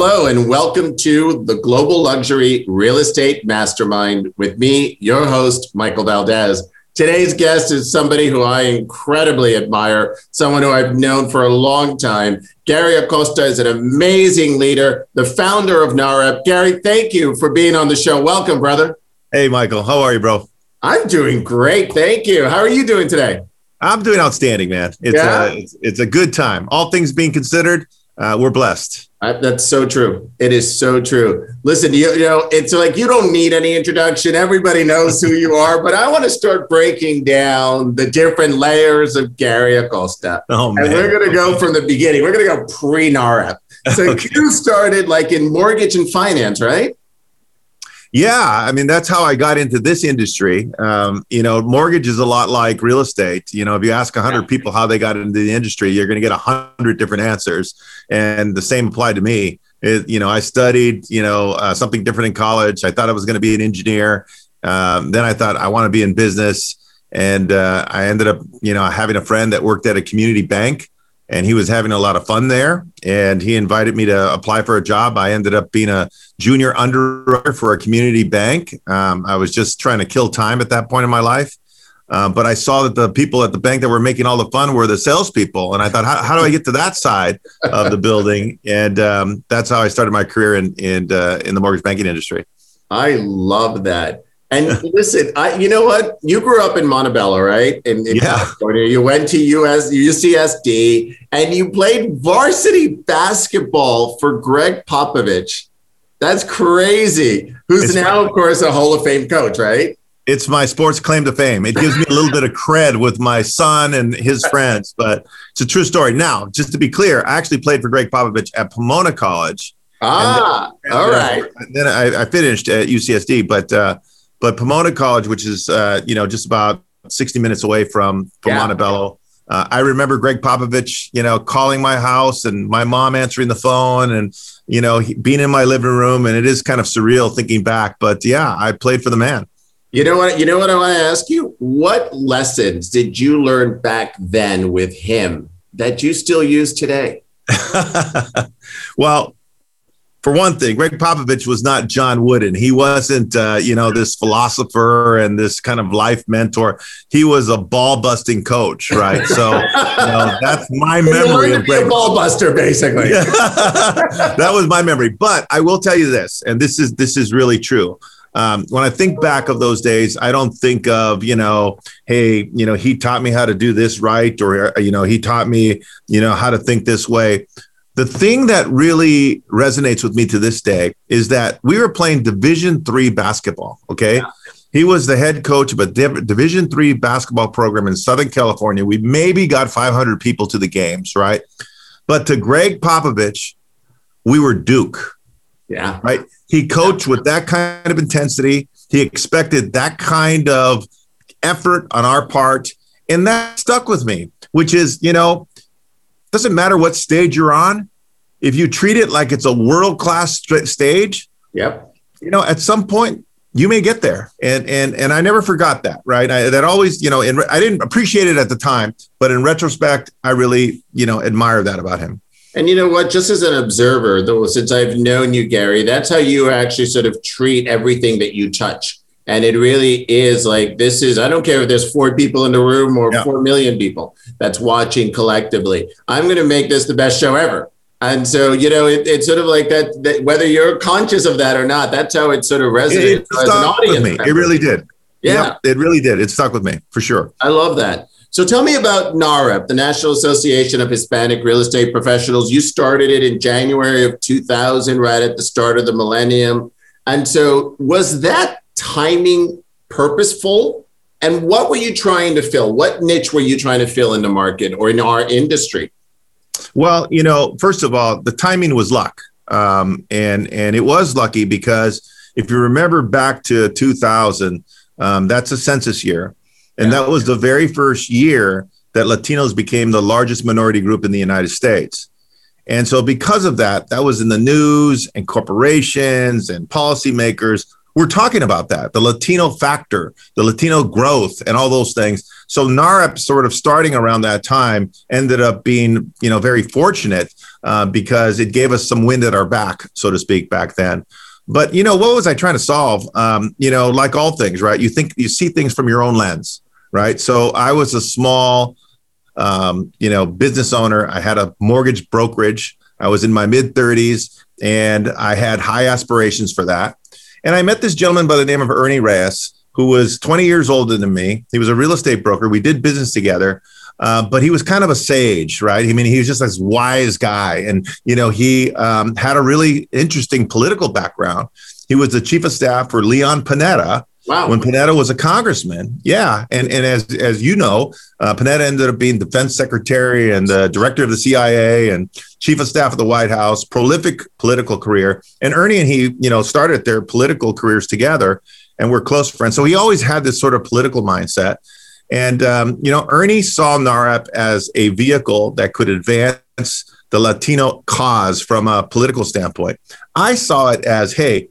Hello, and welcome to the Global Luxury Real Estate Mastermind with me, your host, Michael Valdez. Today's guest is somebody who I incredibly admire, someone who I've known for a long time. Gary Acosta is an amazing leader, the founder of NAHREP. Gary, thank you for being on the show. Welcome, brother. Hey, Michael. How are you, bro? I'm doing great. Thank you. How are you doing today? I'm doing outstanding, man. It's, yeah? uh, it's, it's, a good time. All things being considered, uh, we're blessed. I, that's so true. It is so true. Listen, you, you know, it's like you don't need any introduction. Everybody knows who you are, but I want to start breaking down the different layers of Gary Acosta. Oh, man. And we're going to go from the beginning. We're going to go pre NAHREP. So okay. you started like in mortgage and finance, right? Yeah, I mean that's how I got into this industry. Um, you know, mortgage is a lot like real estate. You know, if you ask hundred yeah. people how they got into the industry, you're going to get hundred different answers, and the same applied to me. It, you know, I studied you know uh, something different in college. I thought I was going to be an engineer. Um, then I thought I want to be in business, and uh, I ended up you know having a friend that worked at a community bank and he was having a lot of fun there. And he invited me to apply for a job. I ended up being a junior underwriter for a community bank. Um, I was just trying to kill time at that point in my life. Uh, but I saw that the people at the bank that were making all the fun were the salespeople, and I thought, how, how do I get to that side of the building? And um, that's how I started my career in in uh, in the mortgage banking industry. I love that. And listen, I, you know what? You grew up in Montebello, right? In, in yeah. California. You went to US, UCSD, and you played varsity basketball for Gregg Popovich. That's crazy. Who's it's now, of course, a Hall of Fame coach, right? It's my sports claim to fame. It gives me a little bit of cred with my son and his friends, but it's a true story. Now, just to be clear, I actually played for Gregg Popovich at Pomona College. Ah, and then, and all right. Then I, I, finished at UCSD, but uh, but Pomona College, which is uh, you know just about 60 minutes away from from yeah. Montebello. Uh, I remember Gregg Popovich, you know, calling my house and my mom answering the phone and, you know, being in my living room. And it is kind of surreal thinking back. But yeah, I played for the man. You know what? You know what I want to ask you? What lessons did you learn back then with him that you still use today? well, for one thing, Gregg Popovich was not John Wooden. He wasn't, uh, you know, this philosopher and this kind of life mentor. He was a ball busting coach, right? So you know, that's my memory of Gregg. ball buster, basically. that was my memory. But I will tell you this, and this is this is really true. Um, when I think back of those days, I don't think of, you know, hey, you know, he taught me how to do this right, or, you know, he taught me, you know, how to think this way. The thing that really resonates with me to this day is that we were playing Division three basketball. Okay. Yeah. He was the head coach of a Division three basketball program in Southern California. We maybe got 500 people to the games, right? But to Gregg Popovich, we were Duke. Yeah. Right. He coached with that kind of intensity. He expected that kind of effort on our part. And that stuck with me, which is, you know, doesn't matter what stage you're on. If you treat it like it's a world class st- stage, yep. You know, at some point you may get there, and and and I never forgot that. Right, I, that always, you know, and I didn't appreciate it at the time, but in retrospect, I really, you know, admire that about him. And you know what? Just as an observer, though, since I've known you, Gary, that's how you actually sort of treat everything that you touch. And it really is like this is, I don't care if there's four people in the room or yeah. 4 million people that's watching collectively. I'm going to make this the best show ever. And so, you know, it, it's sort of like that, that, whether you're conscious of that or not, that's how it sort of resonates it, it as an audience. With me. It really did. Yeah. Yep, it really did. It stuck with me for sure. I love that. So tell me about NAHREP, the National Association of Hispanic Real Estate Professionals. You started it in January of 2000, right at the start of the millennium. And so was that timing purposeful? And what were you trying to fill? What niche were you trying to fill in the market or in our industry? Well, you know, first of all, the timing was luck. Um, and and it was lucky because if you remember back to 2000, um, that's a census year, and yeah. that was the very first year that Latinos became the largest minority group in the United States. And so, because of that, that was in the news, and corporations and policymakers we're talking about that the Latino factor, the Latino growth, and all those things. So NAHREP, sort of starting around that time, ended up being you know very fortunate uh, because it gave us some wind at our back, so to speak, back then. But you know, what was I trying to solve? Um, you know, like all things, right? You think you see things from your own lens, right? So I was a small, um, you know, business owner. I had a mortgage brokerage. I was in my mid 30s, and I had high aspirations for that. And I met this gentleman by the name of Ernie Reyes, who was 20 years older than me. He was a real estate broker. We did business together. Uh, but he was kind of a sage, right? I mean, he was just this wise guy, and you know, he um, had a really interesting political background. He was the chief of staff for Leon Panetta. Wow. When Panetta was a congressman, yeah, and and as as you know, uh, Panetta ended up being defense secretary and the director of the CIA and chief of staff of the White House. Prolific political career, and Ernie and he, you know, started their political careers together, and we're close friends. So he always had this sort of political mindset. And, um, you know, Ernie saw NAHREP as a vehicle that could advance the Latino cause from a political standpoint. I saw it as, hey,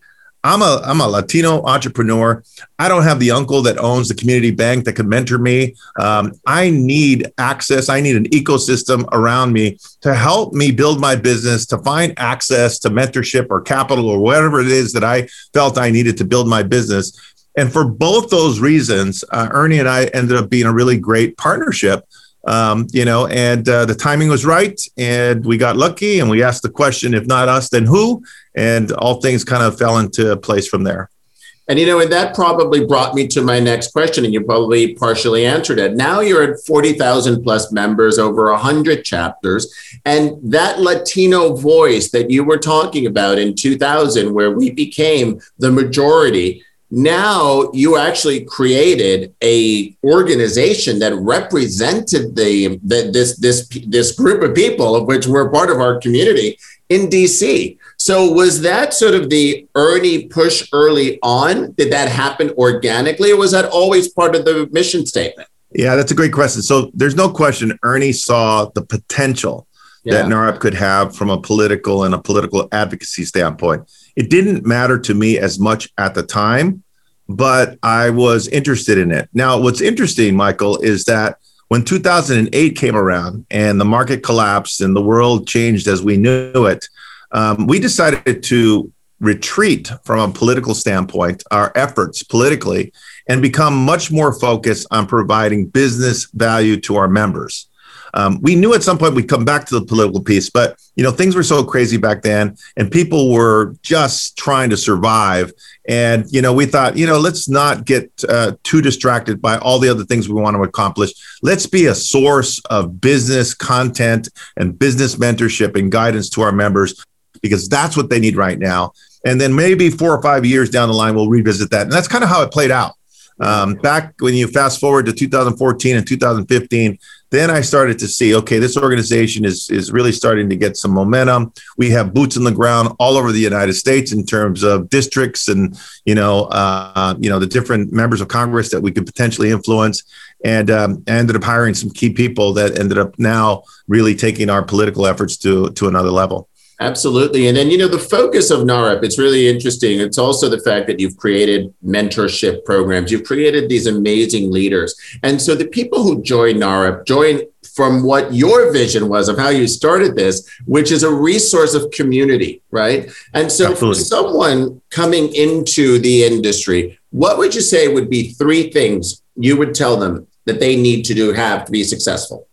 I'm a I'm a Latino entrepreneur. I don't have the uncle that owns the community bank that could mentor me. Um, I need access. I need an ecosystem around me to help me build my business, to find access to mentorship or capital or whatever it is that I felt I needed to build my business. And for both those reasons, uh, Ernie and I ended up being a really great partnership. Um, you know, and uh, the timing was right, and we got lucky, and we asked the question, if not us, then who? And all things kind of fell into place from there. And you know, and that probably brought me to my next question, and you probably partially answered it. Now you're at 40,000 plus members, over 100 chapters. And that Latino voice that you were talking about in 2000, where we became the majority, now you actually created a organization that represented the, the, this this this group of people of which were part of our community in DC. So was that sort of the Ernie push early on? Did that happen organically, or was that always part of the mission statement? Yeah, that's a great question. So there's no question Ernie saw the potential yeah. that NAHREP could have from a political and a political advocacy standpoint. It didn't matter to me as much at the time, but I was interested in it. Now, what's interesting, Michael, is that when 2008 came around and the market collapsed and the world changed as we knew it, um, we decided to retreat from a political standpoint, our efforts politically, and become much more focused on providing business value to our members. Um, we knew at some point we'd come back to the political piece, but you know things were so crazy back then, and people were just trying to survive. And you know, we thought, you know, let's not get uh, too distracted by all the other things we want to accomplish. Let's be a source of business content and business mentorship and guidance to our members because that's what they need right now. And then maybe four or five years down the line, we'll revisit that. And that's kind of how it played out. Um, back when you fast forward to 2014 and 2015, then I started to see, okay, this organization is is really starting to get some momentum. We have boots on the ground all over the United States in terms of districts and you know, uh, you know, the different members of Congress that we could potentially influence. And um, I ended up hiring some key people that ended up now really taking our political efforts to to another level. Absolutely. And then, you know, the focus of NAHREP, it's really interesting. It's also the fact that you've created mentorship programs, you've created these amazing leaders. And so the people who join NAHREP join from what your vision was of how you started this, which is a resource of community, right? And so Absolutely. for someone coming into the industry, what would you say would be three things you would tell them that they need to do have to be successful?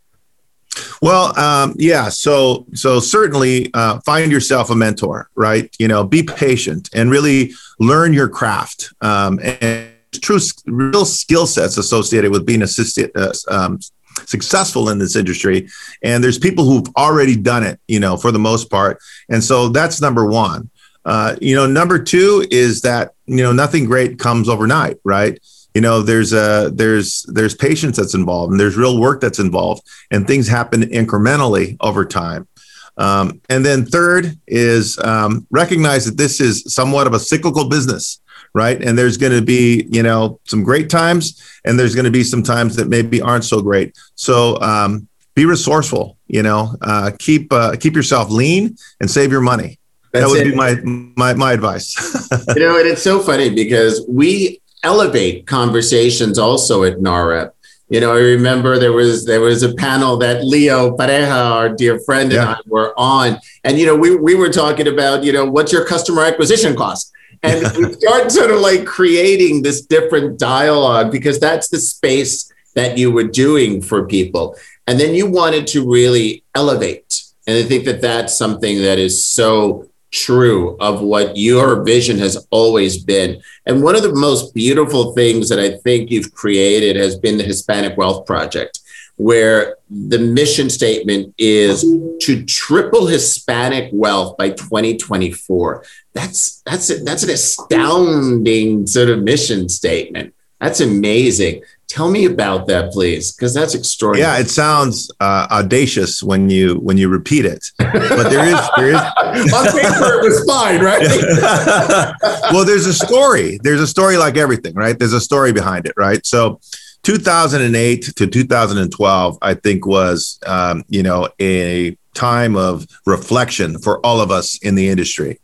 Well, um, yeah. So, so certainly uh, find yourself a mentor, right? You know, be patient and really learn your craft. Um, and true, real skill sets associated with being assisted, uh, um, successful in this industry. And there's people who've already done it, you know, for the most part. And so that's number one. Uh, you know, number two is that you know nothing great comes overnight, right? You know there's a there's there's patience that's involved and there's real work that's involved and things happen incrementally over time um, and then third is um, recognize that this is somewhat of a cyclical business right and there's going to be you know some great times and there's going to be some times that maybe aren't so great so um, be resourceful you know uh, keep uh, keep yourself lean and save your money that would it. be my my my advice. you know, and it's so funny because we elevate conversations also at NAHREP. You know, I remember there was there was a panel that Leo Pareja, our dear friend, and. I were on, and you know, we we were talking about you know what's your customer acquisition cost, and we start sort of like creating this different dialogue because that's the space that you were doing for people, and then you wanted to really elevate, and I think that that's something that is so true of what your vision has always been. And one of the most beautiful things that I think you've created has been the Hispanic Wealth Project, where the mission statement is to triple Hispanic wealth by 2024. That's that's that's an astounding sort of mission statement. That's amazing. Tell me about that, please, because that's extraordinary. Yeah, it sounds uh, audacious when you when you repeat it, but there is there is. On paper, it was fine, right? well, there's a story. There's a story like everything, right? There's a story behind it, right? So, 2008 to 2012, I think was um, you know a time of reflection for all of us in the industry,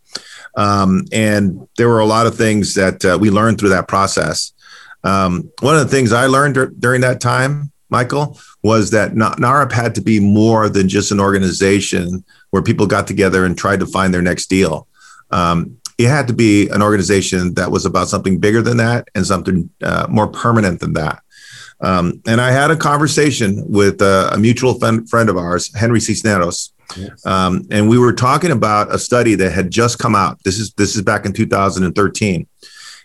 um, and there were a lot of things that uh, we learned through that process. Um, one of the things I learned d- during that time, Michael, was that NAHREP had to be more than just an organization where people got together and tried to find their next deal. Um, it had to be an organization that was about something bigger than that and something uh, more permanent than that. Um, and I had a conversation with uh, a mutual friend, friend of ours, Henry Cisneros, yes. um, and we were talking about a study that had just come out. This is this is back in 2013,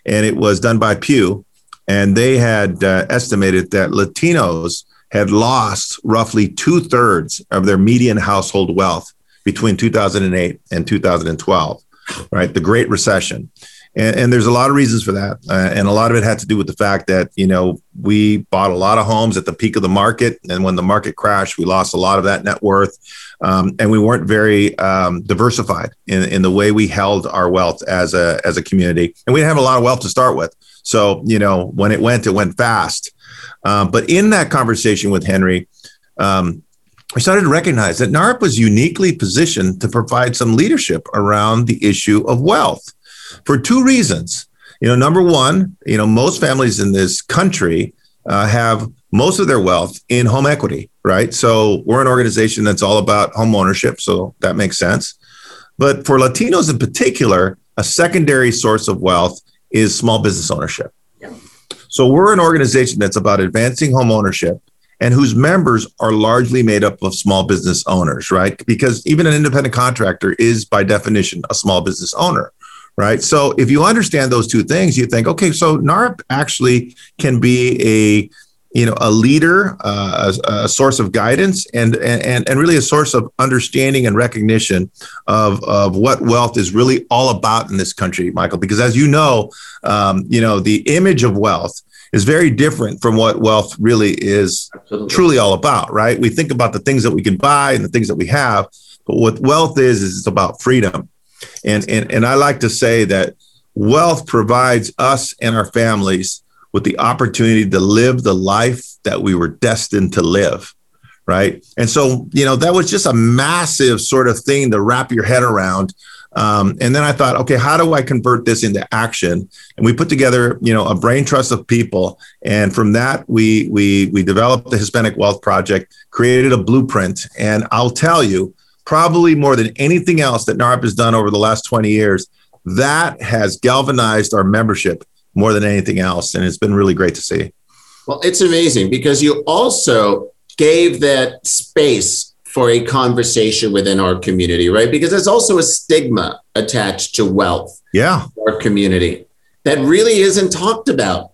and it was done by Pew, and they had uh, estimated that Latinos had lost roughly two thirds of their median household wealth between 2008 and 2012, right? The Great Recession. And, and there's a lot of reasons for that. Uh, and a lot of it had to do with the fact that, you know, we bought a lot of homes at the peak of the market. And when the market crashed, we lost a lot of that net worth. Um, and we weren't very um, diversified in, in the way we held our wealth as a, as a community. And we didn't have a lot of wealth to start with. So, you know, when it went, it went fast. Um, but in that conversation with Henry, um, I started to recognize that NAHREP was uniquely positioned to provide some leadership around the issue of wealth for two reasons. You know, number one, you know, most families in this country uh, have most of their wealth in home equity, right? So we're an organization that's all about home ownership, so that makes sense. But for Latinos in particular, a secondary source of wealth is small business ownership. Yeah. So we're an organization that's about advancing home ownership and whose members are largely made up of small business owners, right? Because even an independent contractor is by definition a small business owner, right? So if you understand those two things, you think, okay, so NAHREP actually can be a you know a leader uh, a, a, source of guidance and, and and really a source of understanding and recognition of of what wealth is really all about in this country michael because as you know um, you know the image of wealth is very different from what wealth really is Absolutely. truly all about right we think about the things that we can buy and the things that we have but what wealth is is it's about freedom and and, and i like to say that wealth provides us and our families with the opportunity to live the life that we were destined to live. Right. And so, you know, that was just a massive sort of thing to wrap your head around. Um, and then I thought, okay, how do I convert this into action? And we put together, you know, a brain trust of people, and from that, we we we developed the Hispanic Wealth Project, created a blueprint, and I'll tell you, probably more than anything else that NAHREP has done over the last 20 years, that has galvanized our membership more than anything else. And it's been really great to see. Well, it's amazing because you also gave that space for a conversation within our community, right? Because there's also a stigma attached to wealth. Yeah. Our community that really isn't talked about.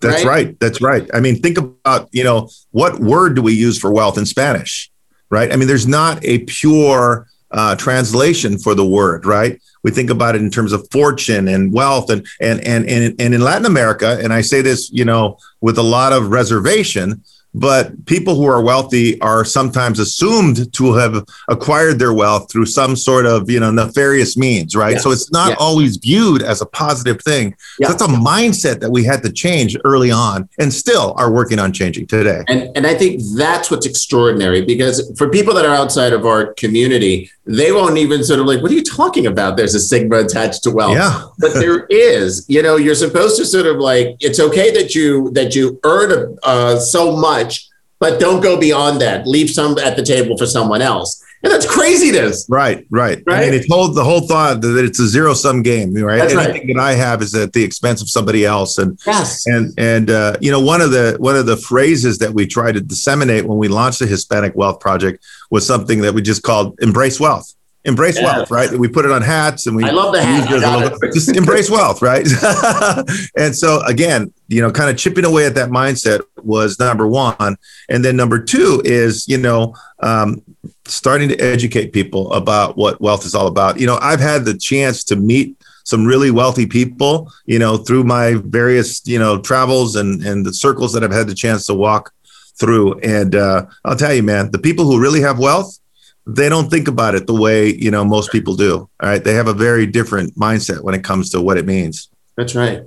That's right? right. That's right. I mean, think about, you know, what word do we use for wealth in Spanish? Right. I mean, there's not a pure uh, translation for the word, right? We think about it in terms of fortune and wealth, and and and and, and in Latin America, and I say this, you know, with a lot of reservation, but people who are wealthy are sometimes assumed to have acquired their wealth through some sort of you know nefarious means right yes. so it's not yes. always viewed as a positive thing yeah. so that's a mindset that we had to change early on and still are working on changing today and and i think that's what's extraordinary because for people that are outside of our community they won't even sort of like, what are you talking about? There's a stigma attached to wealth. Yeah. but there is, you know, you're supposed to sort of like, it's okay that you, that you earn uh, so much, but don't go beyond that. Leave some at the table for someone else. And that's craziness. Right, right. Right? I mean, it's whole, the whole thought that it's a zero sum game, right? That's right. That I have is at the expense of somebody else. And Yes. and and uh, you know one of the one of the phrases that we tried to disseminate when we launched the Hispanic Wealth Project was something that we just called "Embrace Wealth." Embrace Yes. wealth, right? We put it on hats, and we I love the hat. used it as a I got it. just embrace wealth, right? and so again, you know, kind of chipping away at that mindset was number one, and then number two is you know um, starting to educate people about what wealth is all about. You know, I've had the chance to meet some really wealthy people, you know, through my various, you know, travels and and the circles that I've had the chance to walk through. And uh, I'll tell you, man, the people who really have wealth, they don't think about it the way you know most people do. All right, they have a very different mindset when it comes to what it means. That's right.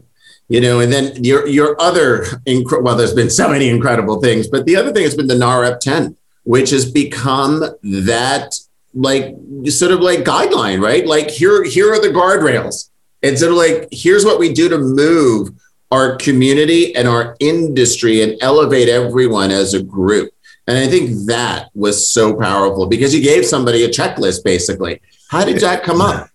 You know, and then your your other inc- well, there's been so many incredible things, but the other thing has been the NAHREP 10, which has become that like sort of like guideline, right? Like here here are the guardrails. And sort of like here's what we do to move our community and our industry and elevate everyone as a group. And I think that was so powerful because you gave somebody a checklist basically. How did that come up?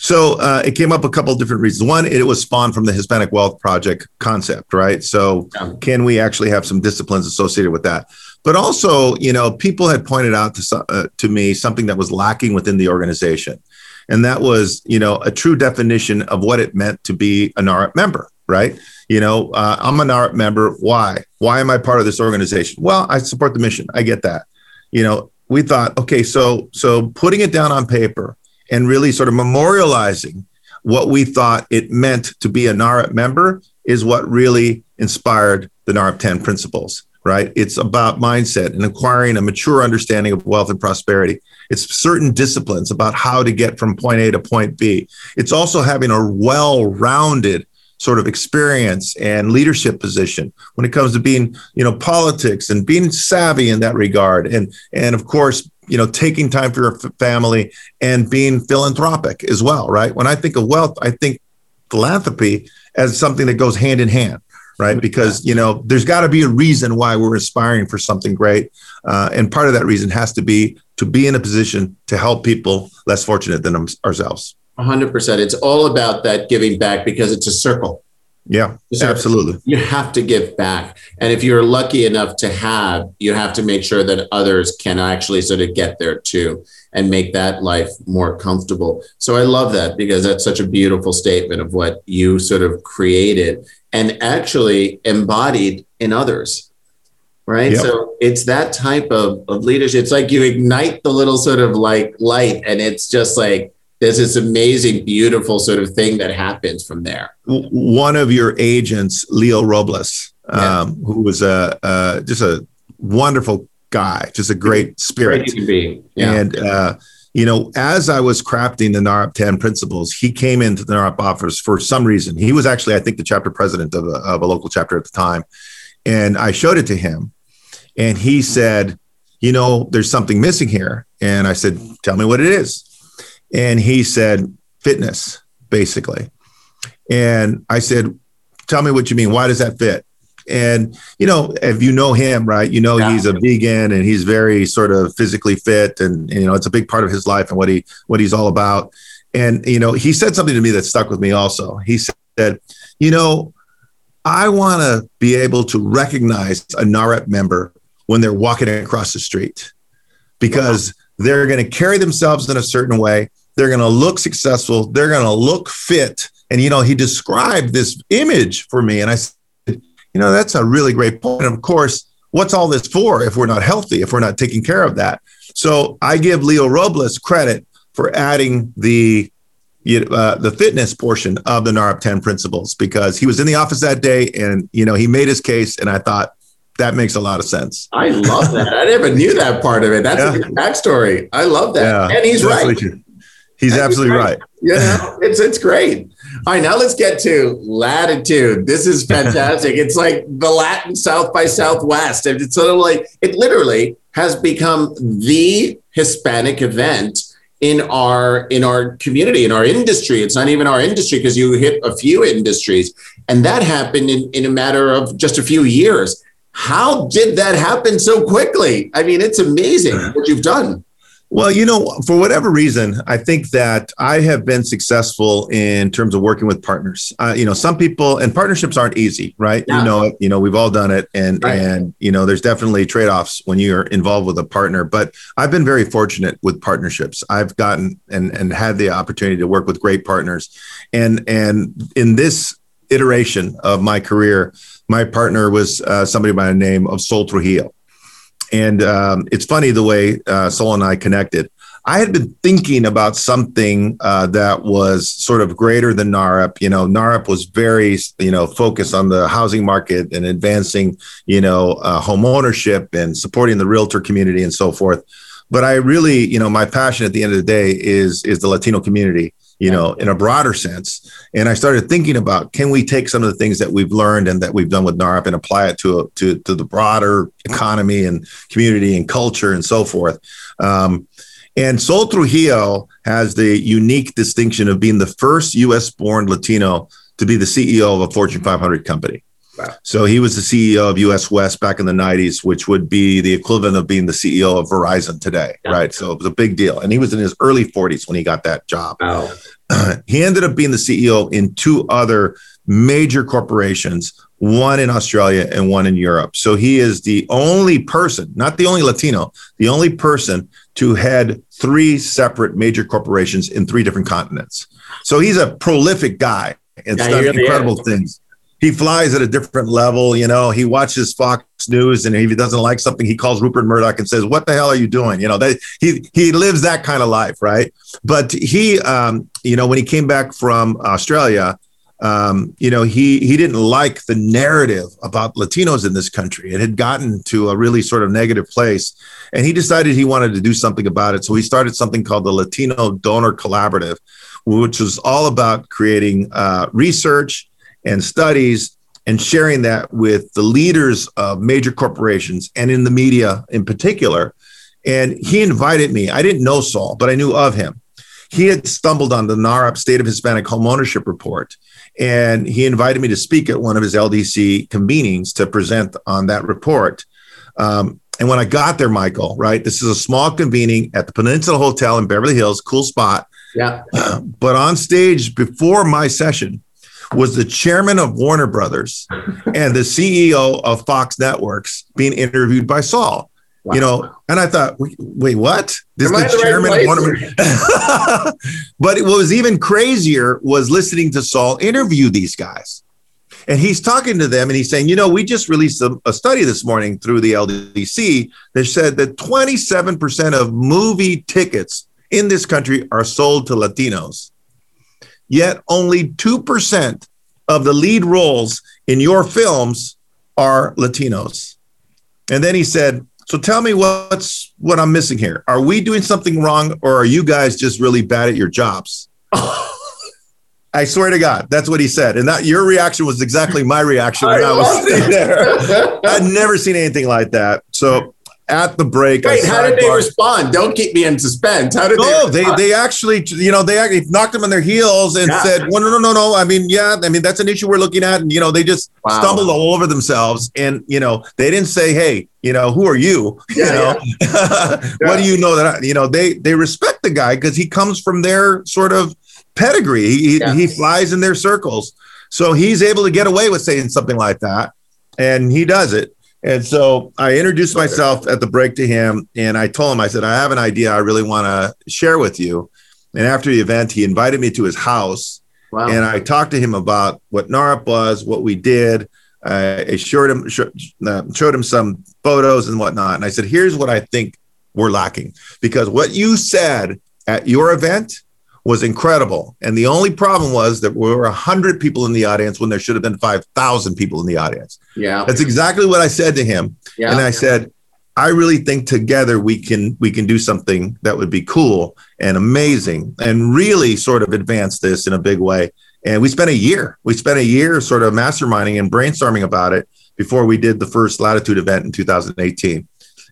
So uh, it came up a couple of different reasons. One, it was spawned from the Hispanic Wealth Project concept, right? So Yeah. can we actually have some disciplines associated with that? But also, you know, people had pointed out to uh, to me something that was lacking within the organization, and that was, you know, a true definition of what it meant to be a NAHREP member, right? You know, uh, I'm a NAHREP member. Why? Why am I part of this organization? Well, I support the mission. I get that. You know, we thought, okay, so so putting it down on paper and really sort of memorializing what we thought it meant to be a NAHREP member is what really inspired the NAHREP 10 principles, right? It's about mindset and acquiring a mature understanding of wealth and prosperity. It's certain disciplines about how to get from point A to point B. It's also having a well rounded sort of experience and leadership position when it comes to being you know politics and being savvy in that regard and and of course you know taking time for your family and being philanthropic as well right when i think of wealth i think philanthropy as something that goes hand in hand right because you know there's got to be a reason why we're aspiring for something great uh, and part of that reason has to be to be in a position to help people less fortunate than ourselves 100%. It's all about that giving back because it's a circle. Yeah absolutely You have to give back. And if you're lucky enough to have, you have to make sure that others can actually sort of get there too and make that life more comfortable. So I love that because that's such a beautiful statement of what you sort of created and actually embodied in others. Right. Yep. So it's that type of, of leadership. It's like you ignite the little sort of like light, and it's just like there's this amazing, beautiful sort of thing that happens from there. one of your agents, Leo Robles, Yeah. um, who was a uh, just a wonderful guy, just a great spirit. Great. Yeah. And uh, you know, as I was crafting the NAHREP 10 principles, he came into the NAHREP office for some reason. He was actually, I think, the chapter president of a, of a local chapter at the time, and I showed it to him, and he said, "You know, there's something missing here." And I said, "Tell me what it is." And he said, "Fitness, basically." And I said, Tell me what you mean. Why does that fit? And, you know, if you know him, right, you know Yeah. he's a vegan and he's very sort of physically fit and, and, you know, it's a big part of his life and what he what he's all about. And, you know, he said something to me that stuck with me also. He said, you know, I want to be able to recognize a NAHREP member when they're walking across the street because they're going to carry themselves in a certain way. They're going to look successful. They're going to look fit. And, you know, he described this image for me. And I said, you know, that's a really great point. And of course, what's all this for if we're not healthy, if we're not taking care of that? So I give Leo Robles credit for adding the uh, the fitness portion of the NAHREP 10 principles because he was in the office that day and, you know, he made his case. And I thought that makes a lot of sense. I love that. I never knew that part of it. That's Yeah. a good backstory. I love that. and he's right. He's absolutely right. Know, it's it's great. All right, now let's get to latitude. This is fantastic. it's like the Latin South by Southwest. And it's sort of like it literally has become the Hispanic event in our in our community in our industry it's not even our industry because you hit a few industries and that happened in, in a matter of just a few years how did that happen so quickly i mean it's amazing what you've done well, you know, for whatever reason, I think that I have been successful in terms of working with partners. Uh, you know, some people and partnerships aren't easy, right? You know, you know, we've all done it, and right. and you know, there's definitely trade offs when you're involved with a partner. But I've been very fortunate with partnerships. I've gotten and and had the opportunity to work with great partners, and and in this iteration of my career, my partner was uh, somebody by the name of Sol Trujillo. And um, it's funny the way uh, Sol and I connected. I had been thinking about something uh, that was sort of greater than NAHREP. You know, NAHREP was very, you know, focused on the housing market and advancing, you know, uh, home ownership and supporting the realtor community and so forth. But I really, you know, my passion at the end of the day is is the Latino community you know, in a broader sense. And I started thinking about can we take some of the things that we've learned and that we've done with NAHREP and apply it to, a, to, to the broader economy and community and culture and so forth. Um, and Sol Trujillo has the unique distinction of being the first US born Latino to be the CEO of a Fortune 500 company. Wow. So he was the CEO of US West back in the 90s, which would be the equivalent of being the CEO of Verizon today, yeah. right? So it was a big deal. And he was in his early 40s when he got that job. Wow. he ended up being the CEO in two other major corporations, one in Australia and one in Europe. So he is the only person, not the only Latino, the only person to head three separate major corporations in three different continents. So he's a prolific guy and yeah, done incredible things he flies at a different level. You know, he watches Fox News, and if he doesn't like something, he calls Rupert Murdoch and says, "What the hell are you doing?" You know, that he he lives that kind of life, right? But he, um, you know, when he came back from Australia, um, you know, he he didn't like the narrative about Latinos in this country. It had gotten to a really sort of negative place, and he decided he wanted to do something about it. So he started something called the Latino Donor Collaborative, which was all about creating uh, research and studies and sharing that with the leaders of major corporations and in the media in particular. And he invited me. I didn't know Sol, but I knew of him. He had stumbled on the NAHREP State of Hispanic Home Ownership Report, and he invited me to speak at one of his LDC convenings to present on that report. Um, and when I got there, Michael, right, this is a small convening at the Peninsula Hotel in Beverly Hills, cool spot. Yeah. Uh, but on stage before my session was the chairman of Warner Brothers and the CEO of Fox Networks being interviewed by Sol. Wow. You know, and I thought, wait, what? This Am is the chairman right of Warner But what was even crazier was listening to Sol interview these guys. And he's talking to them and he's saying, you know, we just released a, a study this morning through the LDC that said that 27% of movie tickets in this country are sold to Latinos yet only 2% of the lead roles in your films are Latinos. And then he said, So tell me what's what I'm missing here. Are we doing something wrong or are you guys just really bad at your jobs? I swear to God, that's what he said. And that your reaction was exactly my reaction when I, I was there. I'd never seen anything like that. So at the break. Wait, how did they respond? Don't keep me in suspense. How did no, they? they they actually, you know, they actually knocked them on their heels and yeah. said, "Well, no, no, no, no. I mean, yeah, I mean that's an issue we're looking at." And you know, they just wow. stumbled all over themselves, and you know, they didn't say, "Hey, you know, who are you? Yeah, you know, yeah. what do you know that I, you know?" They they respect the guy because he comes from their sort of pedigree. He he flies in their circles, so he's able to get away with saying something like that, and he does it. And so I introduced myself at the break to him and I told him, I said, I have an idea I really want to share with you. And after the event, he invited me to his house wow. and I talked to him about what NAHREP was, what we did. I showed him, uh, showed him some photos and whatnot. And I said, here's what I think we're lacking because what you said at your event was incredible. And the only problem was that there were 100 people in the audience when there should have been 5,000 people in the audience. Yeah. That's exactly what I said to him. Yeah. And I said, I really think together we can we can do something that would be cool and amazing and really sort of advance this in a big way. And we spent a year. We spent a year sort of masterminding and brainstorming about it before we did the first latitude event in 2018.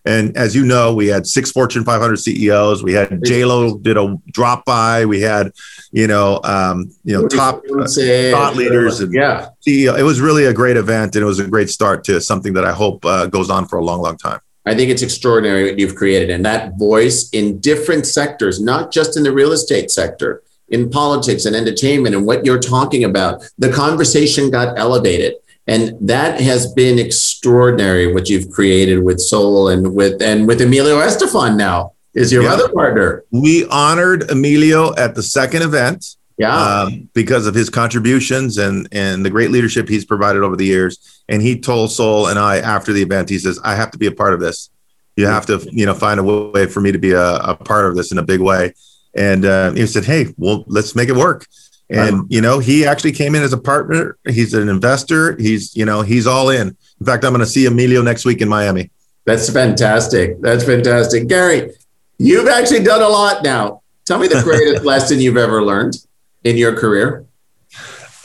And as you know, we had six Fortune 500 CEOs. We had J Lo did a drop by. We had, you know, um, you know, top uh, thought leaders. And yeah, CEO. It was really a great event, and it was a great start to something that I hope uh, goes on for a long, long time. I think it's extraordinary what you've created, and that voice in different sectors, not just in the real estate sector, in politics and entertainment, and what you're talking about. The conversation got elevated and that has been extraordinary what you've created with Sol and with and with Emilio Estefan now is your yeah. other partner. We honored Emilio at the second event. Yeah. Um, because of his contributions and and the great leadership he's provided over the years. And he told Sol and I after the event, he says, I have to be a part of this. You have to, you know, find a way for me to be a, a part of this in a big way. And uh, he said, Hey, well, let's make it work and you know he actually came in as a partner. He's an investor. He's you know he's all in. In fact i'm going to see emilio next week in miami. That's fantastic. That's fantastic. Gary you've actually done a lot now. Tell me the greatest lesson you've ever learned in your career.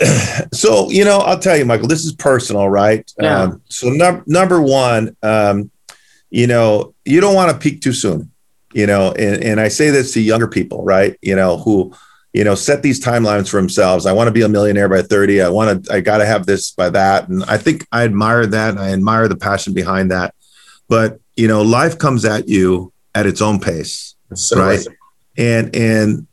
So you know i'll tell you michael this is personal right? Yeah. Um, so num- number one um, you know you don't want to peak too soon you know and, and i say this to younger people right? You know who you know, set these timelines for themselves. I want to be a millionaire by 30. I want to, I got to have this by that. And I think I admire that. I admire the passion behind that. But, you know, life comes at you at its own pace. So right. Awesome. And, and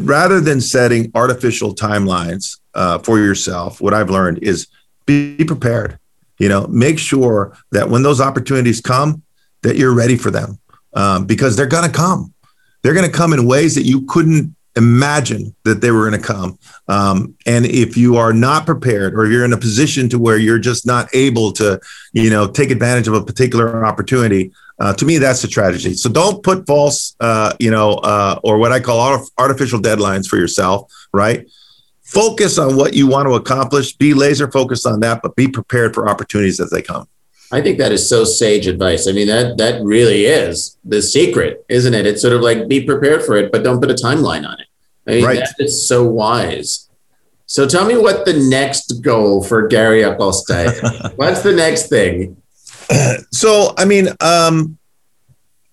rather than setting artificial timelines uh, for yourself, what I've learned is be prepared. You know, make sure that when those opportunities come, that you're ready for them um, because they're going to come. They're going to come in ways that you couldn't imagine that they were going to come. Um, and if you are not prepared, or you're in a position to where you're just not able to, you know, take advantage of a particular opportunity, uh, to me, that's a tragedy. So don't put false, uh, you know, uh, or what I call artificial deadlines for yourself. Right. Focus on what you want to accomplish. Be laser focused on that, but be prepared for opportunities as they come. I think that is so sage advice. I mean, that that really is the secret, isn't it? It's sort of like be prepared for it, but don't put a timeline on it. I mean, right. that is so wise. So tell me what the next goal for Gary Acosta. What's the next thing? So, I mean, um,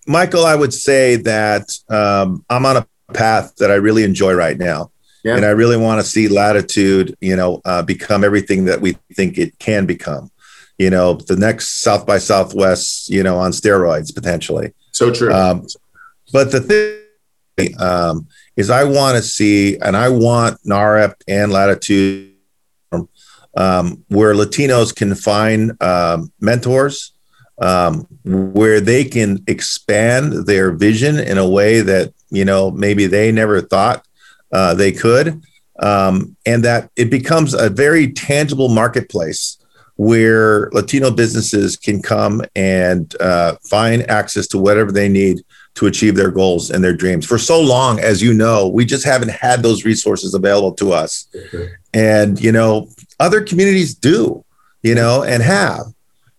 Michael, I would say that um, I'm on a path that I really enjoy right now. Yeah. And I really want to see Latitude, you know, uh, become everything that we think it can become you know, the next South by Southwest, you know, on steroids potentially. So true. Um, but the thing um, is, I want to see, and I want NAHREP and Latitude um, where Latinos can find um, mentors, um, where they can expand their vision in a way that, you know, maybe they never thought uh, they could. Um, and that it becomes a very tangible marketplace where Latino businesses can come and uh, find access to whatever they need to achieve their goals and their dreams. For so long, as you know, we just haven't had those resources available to us. And, you know, other communities do, you know, and have,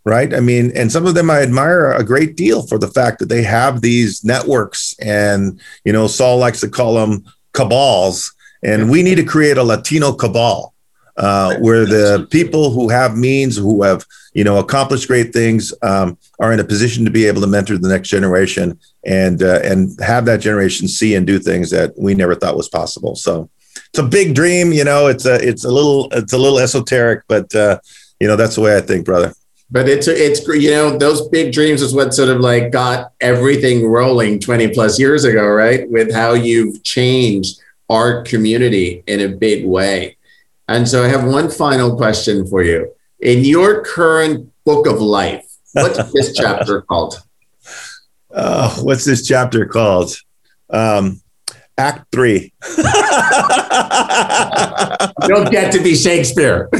right? I mean, and some of them I admire a great deal for the fact that they have these networks and, you know, Sol likes to call them cabals. And we need to create a Latino cabal uh, where the people who have means, who have you know accomplished great things, um, are in a position to be able to mentor the next generation and uh, and have that generation see and do things that we never thought was possible. So it's a big dream, you know. It's a it's a little it's a little esoteric, but uh, you know that's the way I think, brother. But it's it's you know those big dreams is what sort of like got everything rolling 20 plus years ago, right? With how you've changed our community in a big way. And so I have one final question for you. In your current book of life, what's this chapter called? Oh, what's this chapter called? Um, act three. you don't get to be Shakespeare.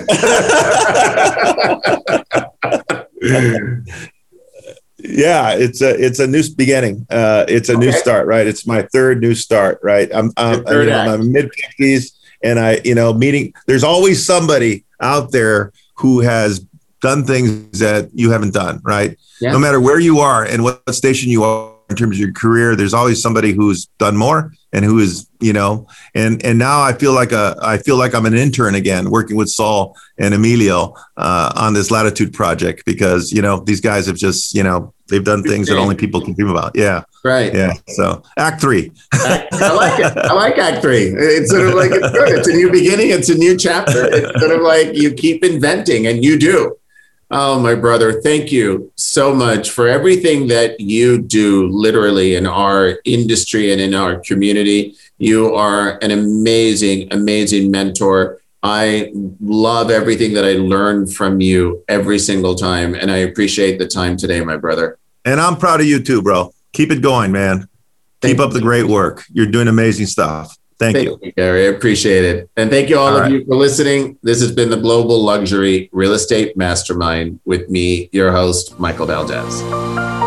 yeah, it's a it's a new beginning. Uh, it's a okay. new start, right? It's my third new start, right? I'm I'm, you know, I'm mid fifties and I, you know, meeting, there's always somebody out there who has done things that you haven't done, right? Yeah. No matter where you are and what station you are in terms of your career, there's always somebody who's done more and who is, you know, and and now I feel like a I feel like I'm an intern again, working with Sol and Emilio uh, on this Latitude project because you know these guys have just you know They've done things that only people can dream about. Yeah. Right. Yeah. So act three. I like it. I like act three. It's sort of like it's good. It's a new beginning. It's a new chapter. It's sort of like you keep inventing and you do. Oh, my brother, thank you so much for everything that you do literally in our industry and in our community. You are an amazing, amazing mentor. I love everything that I learn from you every single time. And I appreciate the time today, my brother. And I'm proud of you too, bro. Keep it going, man. Keep up the great work. You're doing amazing stuff. Thank, thank you. you. Gary. I appreciate it. And thank you all, all of right. you for listening. This has been the Global Luxury Real Estate Mastermind with me, your host, Michael Valdez.